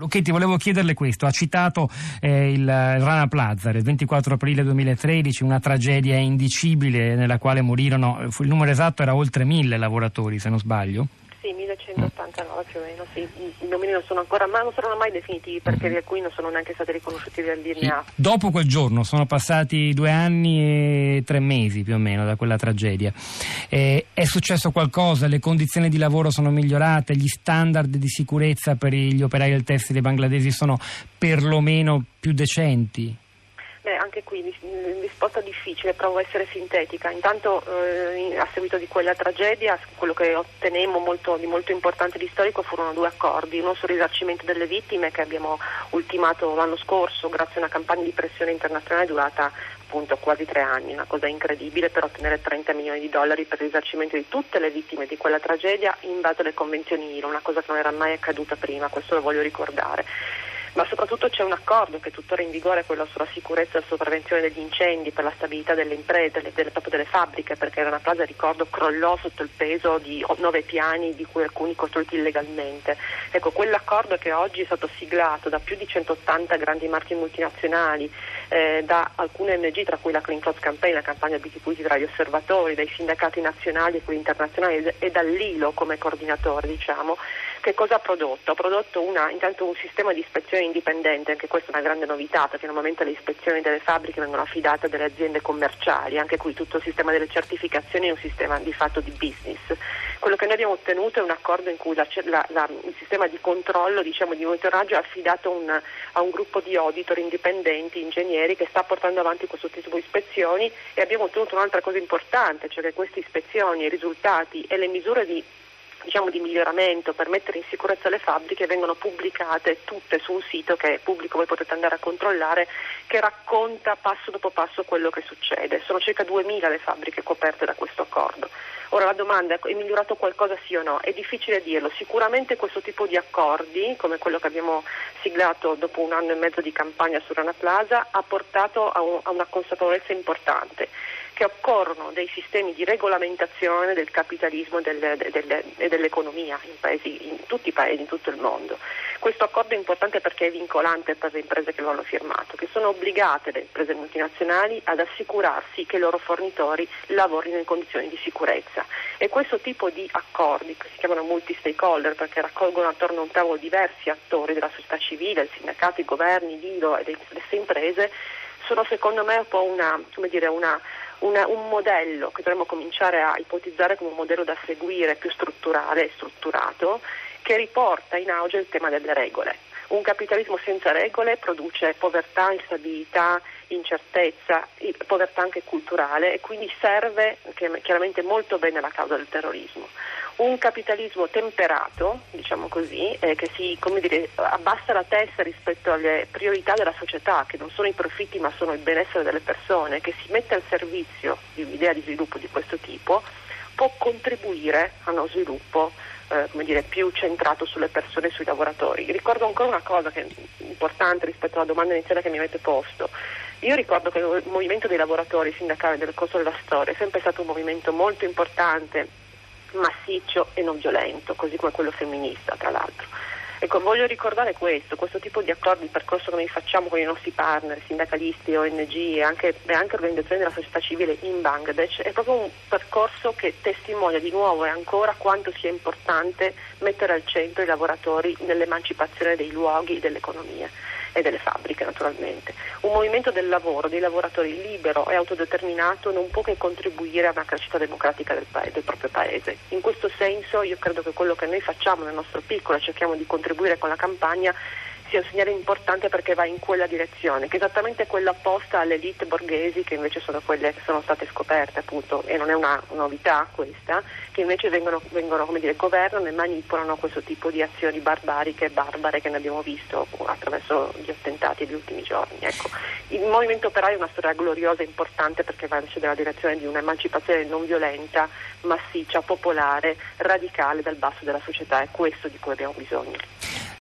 Lucchetti, volevo chiederle questo. Ha citato eh, il Rana Plaza il 24 aprile 2013, una tragedia indicibile nella quale morirono, il numero esatto era oltre mille lavoratori, se non sbaglio. Sì, 1189 più o meno, sì. I numeri non sono ancora, ma non saranno mai definitivi perché mm-hmm. alcuni non sono neanche stati riconosciuti dall'INEA. Dopo quel giorno sono passati due anni e tre mesi più o meno da quella tragedia. Eh, è successo qualcosa? Le condizioni di lavoro sono migliorate? Gli standard di sicurezza per gli operai del tessile bangladesi sono perlomeno più decenti? Anche qui risposta difficile, provo a essere sintetica. Intanto eh, a seguito di quella tragedia quello che ottenemmo molto, di molto importante di storico furono due accordi, uno sul risarcimento delle vittime che abbiamo ultimato l'anno scorso grazie a una campagna di pressione internazionale durata appunto quasi tre anni, una cosa incredibile per ottenere 30 milioni di dollari per il risarcimento di tutte le vittime di quella tragedia in base alle convenzioni ILO, una cosa che non era mai accaduta prima, questo lo voglio ricordare ma soprattutto c'è un accordo che è tuttora in vigore, quello sulla sicurezza e sulla prevenzione degli incendi, per la stabilità delle imprese, delle, delle, proprio delle fabbriche, perché Rana Plaza, ricordo, crollò sotto il peso di nove piani, di cui alcuni costruiti illegalmente. Ecco, quell'accordo che oggi è stato siglato da più di 180 grandi marchi multinazionali, eh, da alcune ONG, tra cui la Clean Clothes Campaign, la campagna BT Puliti tra gli osservatori, dai sindacati nazionali e quelli internazionali e dall'ILO come coordinatore, diciamo, che cosa ha prodotto? Ha prodotto una, intanto un sistema di ispezione indipendente, anche questa è una grande novità perché normalmente le ispezioni delle fabbriche vengono affidate dalle aziende commerciali, anche qui tutto il sistema delle certificazioni è un sistema di fatto di business. Quello che noi abbiamo ottenuto è un accordo in cui la, la, la, il sistema di controllo, diciamo, di monitoraggio è affidato un, a un gruppo di auditor indipendenti, ingegneri, che sta portando avanti questo tipo di ispezioni e abbiamo ottenuto un'altra cosa importante, cioè che queste ispezioni, i risultati e le misure di diciamo, di miglioramento per mettere in sicurezza le fabbriche vengono pubblicate tutte su un sito che è pubblico, voi potete andare a controllare, che racconta passo dopo passo quello che succede. Sono circa 2.000 le fabbriche coperte da questo accordo. Ora la domanda è, è migliorato qualcosa sì o no? È difficile dirlo, sicuramente questo tipo di accordi, come quello che abbiamo siglato dopo un anno e mezzo di campagna su Rana Plaza, ha portato a, un, a una consapevolezza importante che occorrono dei sistemi di regolamentazione del capitalismo e delle, delle, dell'economia in, paesi, in, tutti i paesi, in tutto il mondo. Questo accordo è importante perché è vincolante per le imprese che lo hanno firmato, che sono obbligate le imprese multinazionali ad assicurarsi che i loro fornitori lavorino in condizioni di sicurezza. E questo tipo di accordi, che si chiamano multi-stakeholder perché raccolgono attorno a un tavolo diversi attori della società civile, il sindacato, i governi, l'ILO e le stesse imprese, sono secondo me un po' una, dire, una una, un modello che dovremmo cominciare a ipotizzare come un modello da seguire più strutturale e strutturato che riporta in auge il tema delle regole. Un capitalismo senza regole produce povertà, instabilità, incertezza, povertà anche culturale e quindi serve chiaramente molto bene alla causa del terrorismo un capitalismo temperato, diciamo così, eh, che si dire, abbassa la testa rispetto alle priorità della società, che non sono i profitti ma sono il benessere delle persone, che si mette al servizio di un'idea di sviluppo di questo tipo, può contribuire a uno sviluppo eh, dire, più centrato sulle persone e sui lavoratori. Ricordo ancora una cosa che è importante rispetto alla domanda iniziale che mi avete posto. Io ricordo che il movimento dei lavoratori sindacali nel corso della storia è sempre stato un movimento molto importante massiccio e non violento, così come quello femminista tra l'altro. Ecco, voglio ricordare questo, questo tipo di accordi, il percorso che noi facciamo con i nostri partner, sindacalisti, ONG e anche, e anche organizzazioni della società civile in Bangladesh, è proprio un percorso che testimonia di nuovo e ancora quanto sia importante mettere al centro i lavoratori nell'emancipazione dei luoghi e dell'economia e delle fabbriche naturalmente. Un movimento del lavoro, dei lavoratori libero e autodeterminato non può che contribuire a una crescita democratica del, paese, del proprio paese. In questo senso io credo che quello che noi facciamo nel nostro piccolo cerchiamo di contribuire con la campagna sia un segnale importante perché va in quella direzione, che è esattamente quella opposta alle elite borghesi che invece sono quelle che sono state scoperte appunto, e non è una novità questa, che invece vengono, vengono dire, governano e manipolano questo tipo di azioni barbariche e barbare che ne abbiamo visto attraverso gli attentati degli ultimi giorni. Ecco. Il movimento operaio è una storia gloriosa e importante perché va invece nella direzione di un'emancipazione non violenta, massiccia, popolare, radicale dal basso della società, è questo di cui abbiamo bisogno.